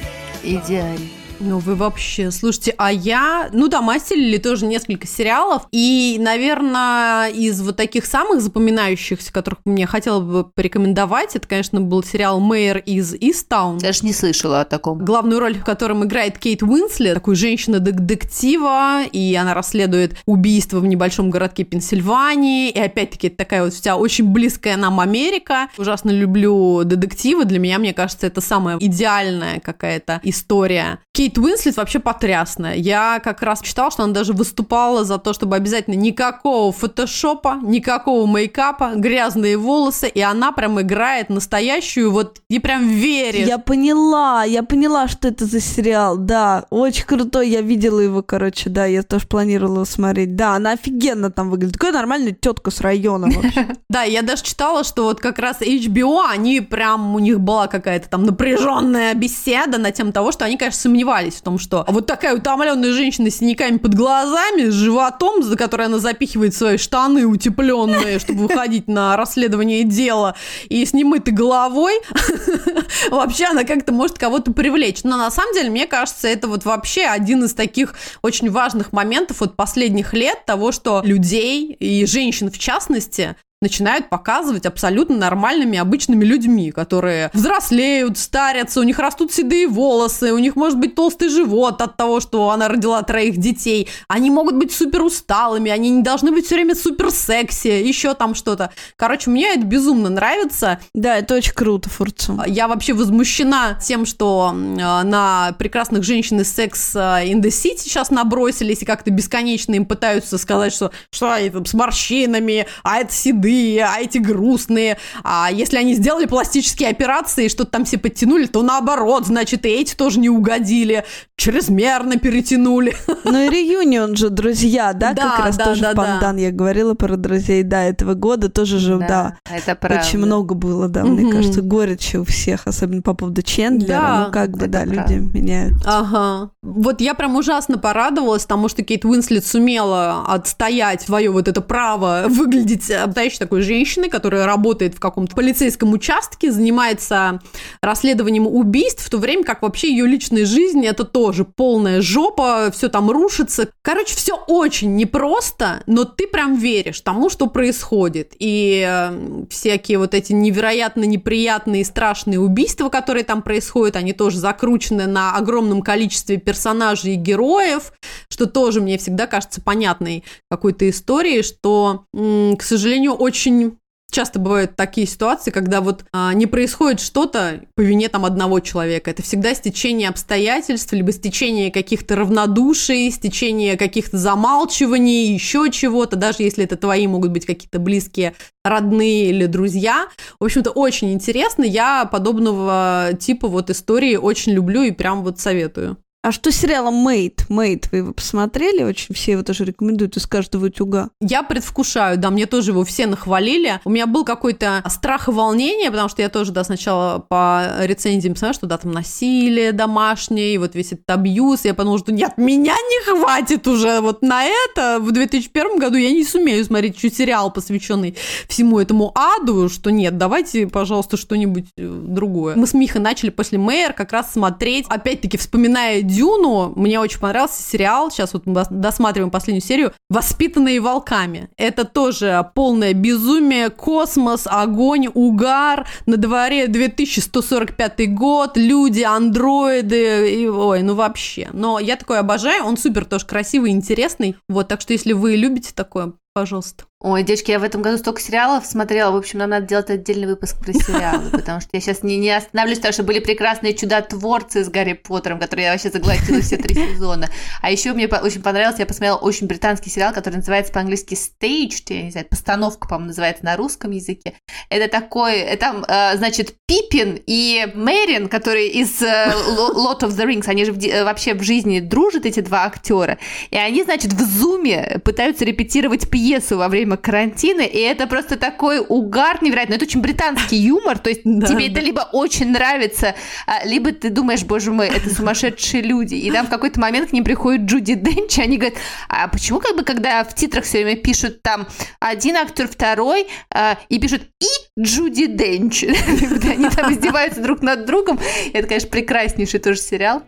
Идеально. Ну, вы вообще, слушайте, а я, ну да, осилили тоже несколько сериалов, и, наверное, из вот таких самых запоминающихся, которых мне хотела бы порекомендовать, это, конечно, был сериал «Мэйр из Истаун», Даже не слышала о таком. главную роль в котором играет Кейт Уинслет, такой женщина-детектива, и она расследует убийство в небольшом городке Пенсильвании, и опять-таки это такая вот вся очень близкая нам Америка. Ужасно люблю детективы, для меня, мне кажется, это самая идеальная какая-то история. Кейт Уинслет вообще потрясная. Я как раз читала, что она даже выступала за то, чтобы обязательно никакого фотошопа, никакого мейкапа, грязные волосы, и она прям играет настоящую, вот и прям верит. Я поняла, я поняла, что это за сериал, да, очень крутой, я видела его, короче, да, я тоже планировала его смотреть, да, она офигенно там выглядит, такая нормальная тетка с района вообще. Да, я даже читала, что вот как раз HBO, они прям, у них была какая-то там напряженная беседа на тему того, что они, конечно, сомневались в том, что вот такая утомленная женщина с синяками под глазами, с животом, за который она запихивает свои штаны утепленные, чтобы выходить на расследование дела, и с немытой головой, вообще она как-то может кого-то привлечь. Но на самом деле, мне кажется, это вот вообще один из таких очень важных моментов вот последних лет того, что людей и женщин в частности начинают показывать абсолютно нормальными, обычными людьми, которые взрослеют, старятся, у них растут седые волосы, у них может быть толстый живот от того, что она родила троих детей. Они могут быть супер усталыми, они не должны быть все время супер секси, еще там что-то. Короче, мне это безумно нравится. Да, это очень круто, Фурцу. Я вообще возмущена тем, что э, на прекрасных женщин из секс in the City сейчас набросились и как-то бесконечно им пытаются сказать, что, что они там с морщинами, а это седые, а эти грустные. А если они сделали пластические операции, что-то там все подтянули, то наоборот, значит, и эти тоже не угодили, чрезмерно перетянули. Ну и реюнион же, друзья, да, Да, как раз да, тоже да, в да. Пандан я говорила про друзей, да, этого года тоже же, да, это правда. очень много было, да, мне кажется, горечи у всех, особенно по поводу Чендлера, Да, ну как бы, да, правда. люди меняют. Ага. Вот я прям ужасно порадовалась тому, что Кейт Уинслет сумела отстоять свое вот это право выглядеть настоящей такой женщиной, которая работает в каком-то полицейском участке, занимается расследованием убийств, в то время как вообще ее личная жизнь это тоже полная жопа, все там рушится. Короче, все очень непросто, но ты прям веришь тому, что происходит. И э, всякие вот эти невероятно неприятные и страшные убийства, которые там происходят, они тоже закручены на огромном количестве персонажей и героев, что тоже мне всегда кажется понятной какой-то историей, что, к сожалению, очень часто бывают такие ситуации, когда вот а, не происходит что-то по вине там одного человека. Это всегда стечение обстоятельств, либо стечение каких-то равнодуший, стечение каких-то замалчиваний, еще чего-то, даже если это твои могут быть какие-то близкие родные или друзья. В общем-то, очень интересно. Я подобного типа вот истории очень люблю и прям вот советую. А что с сериалом Мейт? Мейт, вы его посмотрели? Очень все его тоже рекомендуют из каждого утюга. Я предвкушаю, да, мне тоже его все нахвалили. У меня был какой-то страх и волнение, потому что я тоже, да, сначала по рецензиям смотрела, что да, там насилие домашнее, и вот весь этот абьюз. Я подумала, что нет, меня не хватит уже вот на это. В 2001 году я не сумею смотреть чуть сериал, посвященный всему этому аду, что нет, давайте, пожалуйста, что-нибудь э, другое. Мы с Михой начали после Мэйр как раз смотреть, опять-таки, вспоминая Дюну, мне очень понравился сериал, сейчас вот мы дос- досматриваем последнюю серию, «Воспитанные волками». Это тоже полное безумие, космос, огонь, угар, на дворе 2145 год, люди, андроиды, и, ой, ну вообще. Но я такой обожаю, он супер тоже красивый, интересный, вот, так что если вы любите такое, пожалуйста. Ой, девочки, я в этом году столько сериалов смотрела. В общем, нам надо делать отдельный выпуск про сериалы, потому что я сейчас не, не остановлюсь, потому что были прекрасные чудотворцы с Гарри Поттером, которые я вообще заглотила все три сезона. А еще мне очень понравилось, я посмотрела очень британский сериал, который называется по-английски Staged, я не знаю, постановка, по-моему, называется на русском языке. Это такой, э, там, э, значит, Пипин и Мэрин, которые из э, Lo- Lord of the Rings, они же вообще в жизни дружат, эти два актера, и они, значит, в зуме пытаются репетировать пьесу во время карантина, и это просто такой угар невероятный. Это очень британский юмор, то есть Да, тебе да. это либо очень нравится, а, либо ты думаешь, боже мой, это сумасшедшие люди. И там в какой-то момент к ним приходит Джуди Денч, и они говорят, а почему как бы, когда в титрах все время пишут там один актер, второй, а, и пишут и Джуди Денч. Они там издеваются друг над другом. Это, конечно, прекраснейший тоже сериал.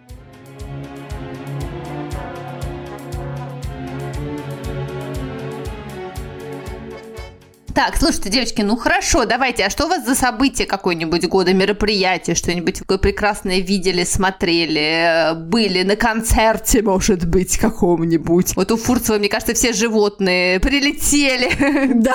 Так, слушайте, девочки, ну хорошо, давайте. А что у вас за событие какое-нибудь года, мероприятие, что-нибудь такое прекрасное видели, смотрели, были на концерте, может быть, каком-нибудь? Вот у Фурцева, мне кажется, все животные прилетели. Да,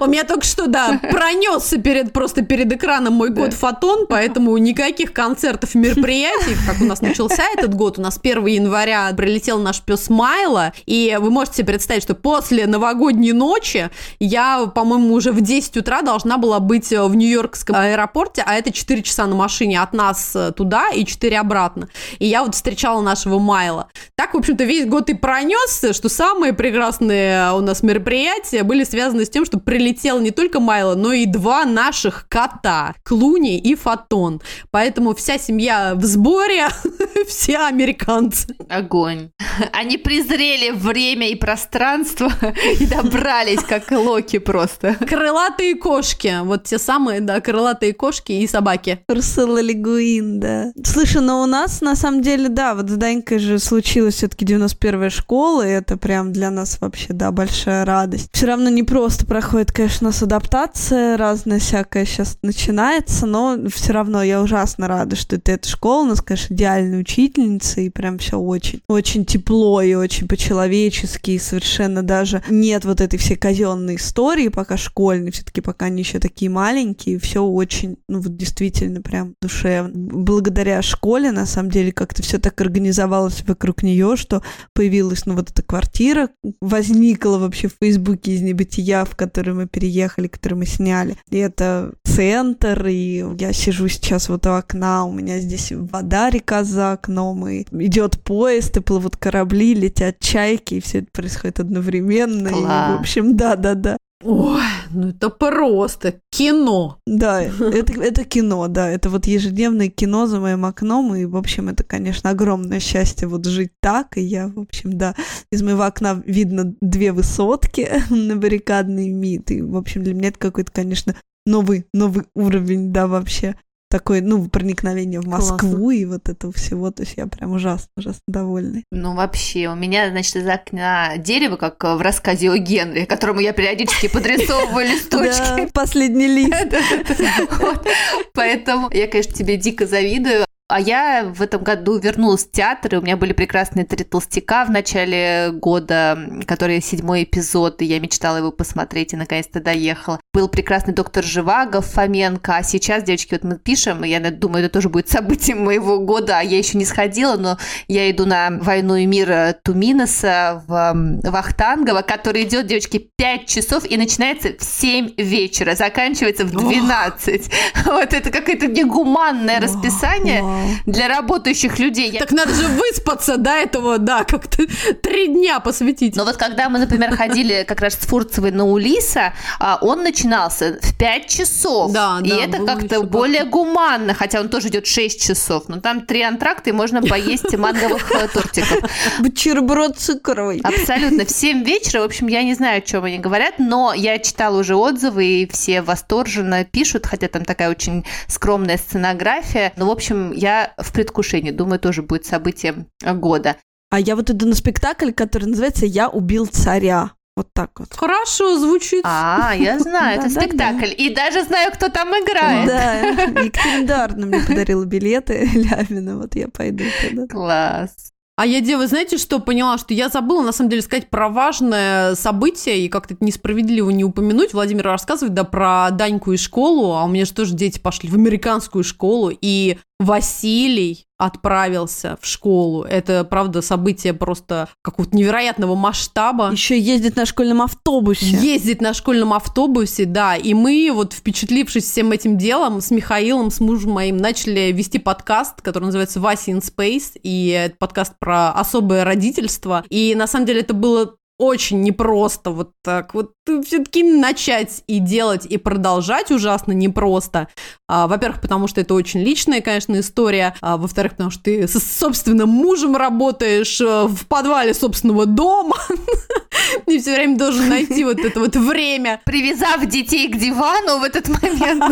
у меня только что, да, пронесся перед, просто перед экраном мой год фотон, поэтому никаких концертов мероприятий, как у нас начался этот год, у нас 1 января прилетел наш пес Майла, и вы можете себе представить, что после новогодней ночи я, по-моему, уже в 10 утра должна была быть в Нью-Йоркском аэропорте, а это 4 часа на машине от нас э, туда и 4 обратно. И я вот встречала нашего Майла. Так, в общем-то, весь год и пронесся, что самые прекрасные у нас мероприятия были связаны с тем, что прилетел не только Майло, но и два наших кота, Клуни и Фотон. Поэтому вся семья в сборе, все американцы. Огонь. Они презрели время и пространство и добрались, как Локи просто. Пожалуйста. Крылатые кошки. Вот те самые, да, крылатые кошки и собаки. Урсула Легуин, да. Слушай, но у нас, на самом деле, да, вот с Данькой же случилась все-таки 91-я школа, и это прям для нас вообще, да, большая радость. Все равно не просто проходит, конечно, у нас адаптация, разная всякая сейчас начинается, но все равно я ужасно рада, что это эта школа, у нас, конечно, идеальная учительница, и прям все очень, очень тепло и очень по-человечески, и совершенно даже нет вот этой всей казенной истории, пока школьной, все-таки пока они еще такие маленькие, все очень, ну вот действительно прям душевно. Благодаря школе, на самом деле, как-то все так организовалось вокруг нее, что появилась, ну вот эта квартира, возникла вообще в Фейсбуке из небытия, в который мы переехали, который мы сняли. И это центр, и я сижу сейчас вот у окна, у меня здесь вода, река за окном, и идет поезд, и плывут корабли, летят чайки, и все это происходит одновременно. И, Класс. в общем, да-да-да. Ой, ну это просто кино. Да, это, это кино, да, это вот ежедневное кино за моим окном, и, в общем, это, конечно, огромное счастье вот жить так, и я, в общем, да, из моего окна видно две высотки на баррикадный МИД, и, в общем, для меня это какой-то, конечно, новый, новый уровень, да, вообще, такой, ну, проникновение в Москву и вот этого всего, то есть я прям ужасно, ужасно довольна. Ну, вообще, у меня, значит, из окна дерево, как в рассказе о Генри, которому я периодически подрисовываю листочки. последний лист. Поэтому я, конечно, тебе дико завидую. А я в этом году вернулась в театр, и у меня были прекрасные три толстяка в начале года, которые седьмой эпизод, и я мечтала его посмотреть, и наконец-то доехала. Был прекрасный доктор Живаго, Фоменко, а сейчас, девочки, вот мы пишем, и я думаю, это тоже будет событием моего года, а я еще не сходила, но я иду на «Войну и мир» Туминаса в м, Вахтангово, который идет, девочки, 5 часов и начинается в 7 вечера, заканчивается в 12. Вот это какое-то негуманное расписание. Для работающих людей. Я- Так надо же выспаться до этого, да, как-то три дня посвятить. Но вот когда мы, например, ходили как раз с Фурцевой на Улиса, а, он начинался в 5 часов. Да, и да, это как-то более гуманно, хотя он тоже идет 6 часов. Но там три антракта, и можно поесть манговых тортиков. Бутерброд цукровый. Абсолютно. В 7 вечера, в общем, я не знаю, о чем они говорят, но я читала уже отзывы, и все восторженно пишут, хотя там такая очень скромная сценография. Но, в общем, я в предвкушении. Думаю, тоже будет событием года. А я вот иду на спектакль, который называется «Я убил царя». Вот так вот. Хорошо звучит. А, я знаю, это спектакль. И даже знаю, кто там играет. Да, Екатерина Дарна мне подарила билеты Лямина, вот я пойду тогда. Класс. А я, дева, знаете, что поняла? Что я забыла, на самом деле, сказать про важное событие, и как-то это несправедливо не упомянуть. Владимир рассказывает, да, про Даньку и школу, а у меня же тоже дети пошли в американскую школу, и Василий отправился в школу. Это, правда, событие просто какого-то невероятного масштаба. Еще ездит на школьном автобусе. Ездить на школьном автобусе, да. И мы, вот впечатлившись всем этим делом, с Михаилом, с мужем моим, начали вести подкаст, который называется «Вася in Space», и это подкаст про особое родительство. И на самом деле это было очень непросто вот так вот все-таки начать и делать, и продолжать ужасно непросто. А, во-первых, потому что это очень личная, конечно, история. А, во-вторых, потому что ты со собственным мужем работаешь э, в подвале собственного дома. И все время должен найти вот это вот время. Привязав детей к дивану в этот момент.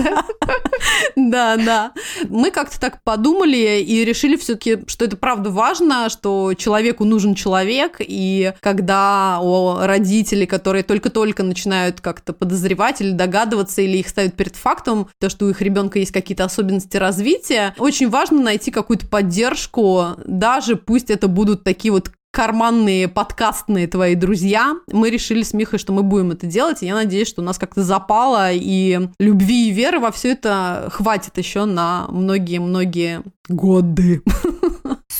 Да, да. Мы как-то так подумали и решили все-таки, что это правда важно, что человеку нужен человек, и когда о родители, которые только-только начинают как-то подозревать или догадываться, или их ставят перед фактом, то, что у их ребенка есть какие-то особенности развития, очень важно найти какую-то поддержку, даже пусть это будут такие вот карманные подкастные твои друзья. Мы решили с Михой, что мы будем это делать, и я надеюсь, что у нас как-то запало, и любви и веры во все это хватит еще на многие-многие годы.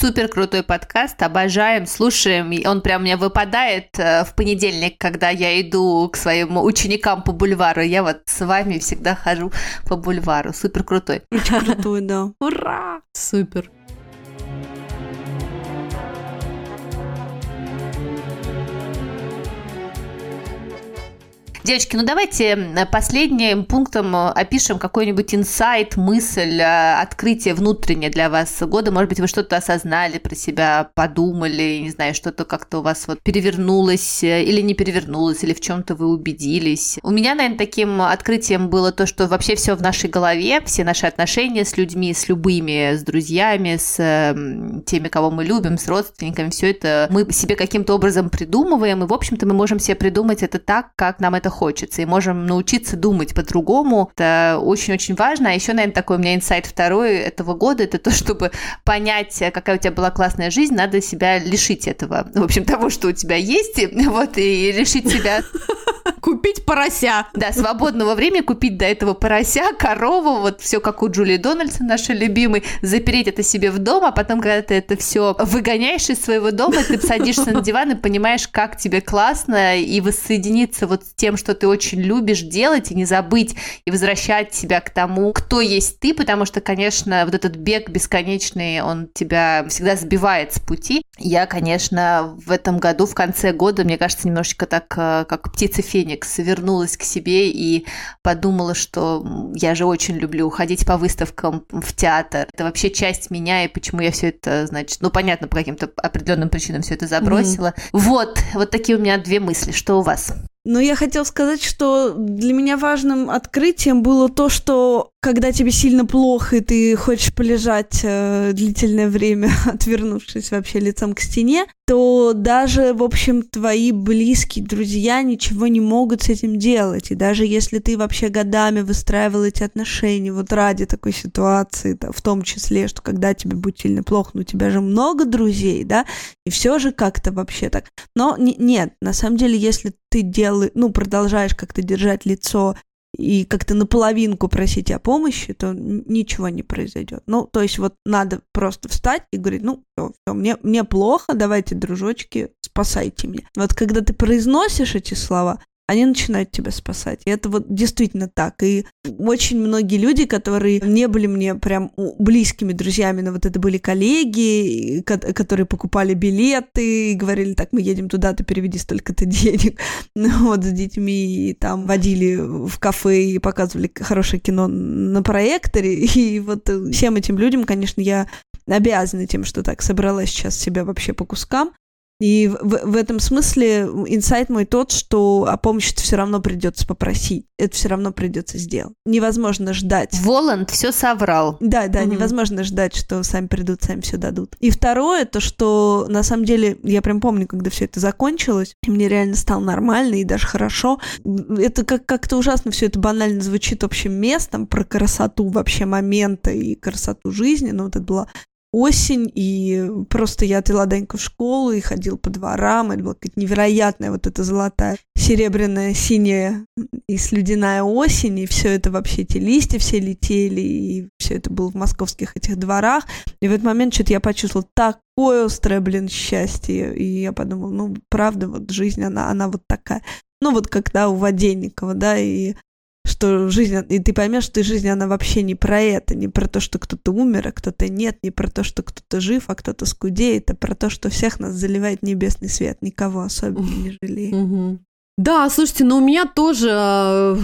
Супер крутой подкаст, обожаем, слушаем. Он прям меня выпадает э, в понедельник, когда я иду к своим ученикам по бульвару. Я вот с вами всегда хожу по бульвару. Супер крутой. Очень крутой, да. Ура! Супер. Девочки, ну давайте последним пунктом э, опишем какой-нибудь инсайт, мысль, э, открытие внутреннее для вас года. Может быть, вы что-то осознали про себя, подумали, не знаю, что-то как-то у вас вот перевернулось э, или не перевернулось, или в чем-то вы убедились. У меня, наверное, таким открытием было то, что вообще все в нашей голове, все наши отношения с людьми, с любыми, с друзьями, с теми, кого мы любим, с родственниками, все это мы себе каким-то образом придумываем, и, в общем-то, мы можем себе придумать это так, как нам это хочется, и можем научиться думать по-другому. Это очень-очень важно. А еще, наверное, такой у меня инсайт второй этого года, это то, чтобы понять, какая у тебя была классная жизнь, надо себя лишить этого, в общем, того, что у тебя есть, вот, и решить себя Купить порося. да, свободного времени купить до этого порося, корову, вот все как у Джулии Дональдсон, нашей любимой, запереть это себе в дом, а потом, когда ты это все выгоняешь из своего дома, ты садишься на диван и понимаешь, как тебе классно, и воссоединиться вот с тем, что ты очень любишь делать, и не забыть, и возвращать себя к тому, кто есть ты, потому что, конечно, вот этот бег бесконечный, он тебя всегда сбивает с пути. Я, конечно, в этом году, в конце года, мне кажется, немножечко так, э, как птица Феникс, вернулась к себе и подумала, что я же очень люблю ходить по выставкам в театр. Это вообще часть меня, и почему я все это, значит, ну, понятно, по каким-то определенным причинам все это забросила. Вот, вот такие у меня две мысли. Что у вас? Но я хотела сказать, что для меня важным открытием было то, что когда тебе сильно плохо, и ты хочешь полежать э, длительное время, отвернувшись вообще лицом к стене, то даже, в общем, твои близкие друзья ничего не могут с этим делать. И даже если ты вообще годами выстраивал эти отношения вот ради такой ситуации, да, в том числе, что когда тебе будет сильно плохо, ну у тебя же много друзей, да, и все же как-то вообще так. Но не- нет, на самом деле, если ты делаешь, ну, продолжаешь как-то держать лицо и как-то наполовинку просить о помощи, то ничего не произойдет. Ну, то есть вот надо просто встать и говорить, ну, все, мне, мне плохо, давайте, дружочки, спасайте меня. Вот когда ты произносишь эти слова, они начинают тебя спасать. И это вот действительно так. И очень многие люди, которые не были мне прям близкими друзьями, но вот это были коллеги, которые покупали билеты и говорили, так, мы едем туда, ты переведи столько-то денег. Ну вот с детьми и там водили в кафе и показывали хорошее кино на проекторе. И вот э, всем этим людям, конечно, я обязана тем, что так собрала сейчас себя вообще по кускам. И в, в- этом смысле инсайт мой тот, что о помощи все равно придется попросить. Это все равно придется сделать. Невозможно ждать. Воланд все соврал. Да, да, Мгм. невозможно ждать, что сами придут, сами все дадут. И второе, то, что на самом деле, я прям помню, когда все это закончилось, и мне реально стало нормально и даже хорошо. Это как- как-то ужасно все это банально звучит общим местом про красоту вообще момента и красоту жизни. Но вот это была осень, и просто я отвела Даньку в школу и ходила по дворам, это была какая-то невероятная вот эта золотая, серебряная, синяя и слюдяная осень, и все это вообще, эти листья все летели, и все это было в московских этих дворах, и в этот момент что-то я почувствовала такое острое, блин, счастье, и я подумала, ну, правда, вот жизнь, она, она вот такая. Ну, вот когда у Воденникова, да, и что жизнь, и ты поймешь, что жизнь, она вообще не про это, не про то, что кто-то умер, а кто-то нет, не про то, что кто-то жив, а кто-то скудеет, а про то, что всех нас заливает небесный свет, никого особенно не жалеет. Да, слушайте, но у меня тоже,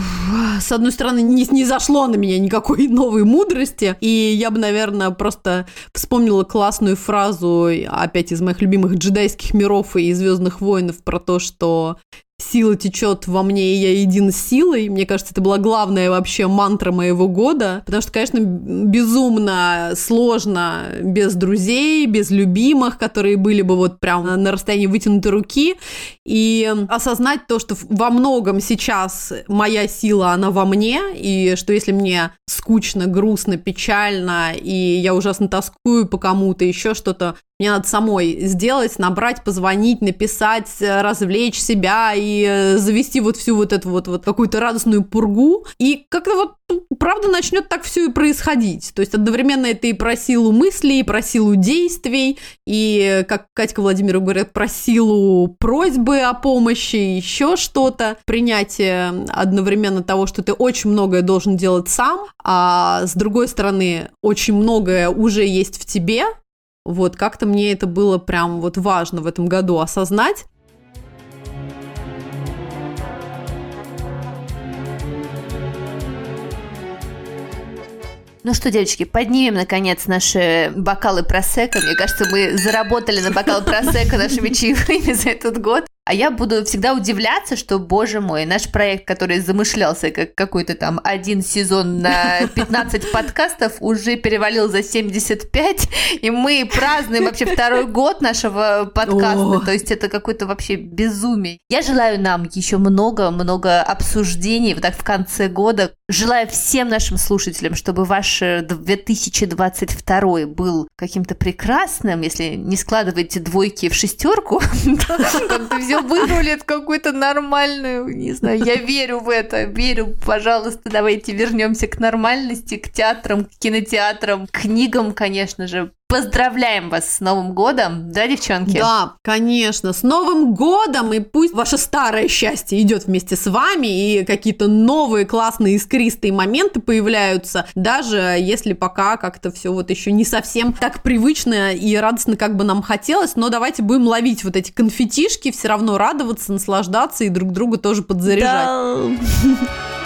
с одной стороны, не, не зашло на меня никакой новой мудрости, и я бы, наверное, просто вспомнила классную фразу, опять из моих любимых джедайских миров и Звездных воинов, про то, что сила течет во мне, и я един с силой. Мне кажется, это была главная вообще мантра моего года, потому что, конечно, безумно сложно без друзей, без любимых, которые были бы вот прям на расстоянии вытянутой руки, и осознать то, что во многом сейчас моя сила, она во мне, и что если мне скучно, грустно, печально, и я ужасно тоскую по кому-то, еще что-то, мне надо самой сделать, набрать, позвонить, написать, э, развлечь себя и э, завести вот всю вот эту вот, вот какую-то радостную пургу. И как-то вот ну, правда начнет так все и происходить. То есть одновременно это и про силу мыслей, и про силу действий, и, э, как Катька Владимиру говорят, про силу просьбы о помощи, еще что-то. Принятие одновременно того, что ты очень многое должен делать сам, а с другой стороны, очень многое уже есть в тебе, вот как-то мне это было прям вот важно в этом году осознать. Ну что, девочки, поднимем, наконец, наши бокалы просека. Мне кажется, мы заработали на бокал просека нашими чаевыми за этот год. А я буду всегда удивляться, что, боже мой, наш проект, который замышлялся как какой-то там один сезон на 15 подкастов, уже перевалил за 75, и мы празднуем вообще второй год нашего подкаста. О. То есть это какое-то вообще безумие. Я желаю нам еще много-много обсуждений вот так в конце года. Желаю всем нашим слушателям, чтобы ваш э, 2022 был каким-то прекрасным, если не складываете двойки в шестерку, то все вырулит какую-то нормальную, не знаю, я верю в это, верю, пожалуйста, давайте вернемся к нормальности, к театрам, к кинотеатрам, к книгам, конечно же. Поздравляем вас с Новым годом, да, девчонки? Да, конечно. С Новым годом! И пусть ваше старое счастье идет вместе с вами, и какие-то новые классные искристые моменты появляются, даже если пока как-то все вот еще не совсем так привычно и радостно, как бы нам хотелось, но давайте будем ловить вот эти конфетишки, все равно радоваться, наслаждаться и друг друга тоже подзаряжать. Да.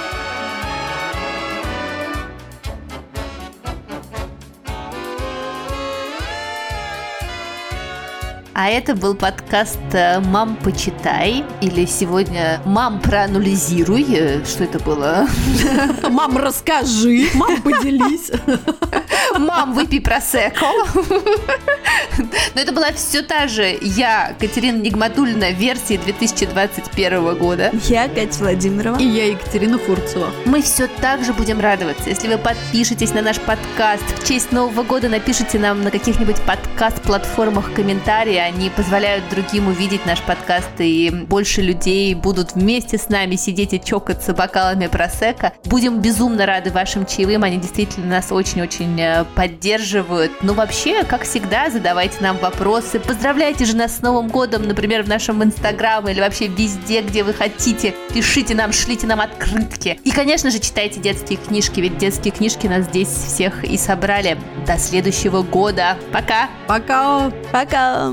А это был подкаст э, «Мам, почитай» или сегодня «Мам, проанализируй». Э, Что это было? Мам, расскажи, мам, поделись. «Мам, выпей просекко». Но это была все та же я, Катерина Нигматульна, версии 2021 года. Я Катя Владимирова. И я Екатерина Фурцева. Мы все так же будем радоваться, если вы подпишетесь на наш подкаст. В честь Нового года напишите нам на каких-нибудь подкаст-платформах комментарии. Они позволяют другим увидеть наш подкаст, и больше людей будут вместе с нами сидеть и чокаться бокалами просека. Будем безумно рады вашим чаевым. Они действительно нас очень-очень э, поддерживают. Ну, вообще, как всегда, задавайте нам вопросы. Поздравляйте же нас с Новым годом, например, в нашем Инстаграме или вообще везде, где вы хотите. Пишите нам, шлите нам открытки. И, конечно же, читайте детские книжки, ведь детские книжки нас здесь всех и собрали. До следующего года. Пока! Пока! Пока.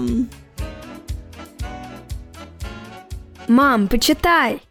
Мам, почитай.